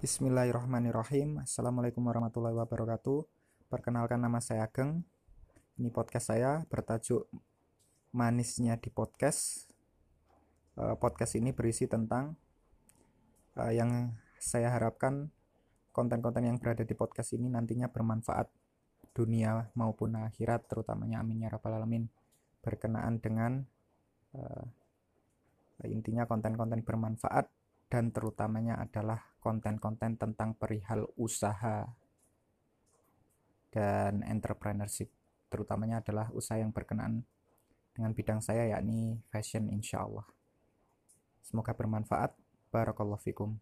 Bismillahirrahmanirrahim. Assalamualaikum warahmatullahi wabarakatuh. Perkenalkan nama saya Ageng. Ini podcast saya bertajuk Manisnya di Podcast. Uh, Podcast ini berisi tentang uh, Yang saya harapkan Konten-konten yang berada di podcast ini nantinya bermanfaat Dunia maupun akhirat Terutamanya amin ya rabbal alamin Berkenaan dengan uh, Intinya konten-konten bermanfaat dan terutamanya adalah konten-konten tentang perihal usaha dan entrepreneurship. Terutamanya adalah usaha yang berkenaan dengan bidang saya yakni fashion insya Allah. Semoga bermanfaat. Barakallahu fikum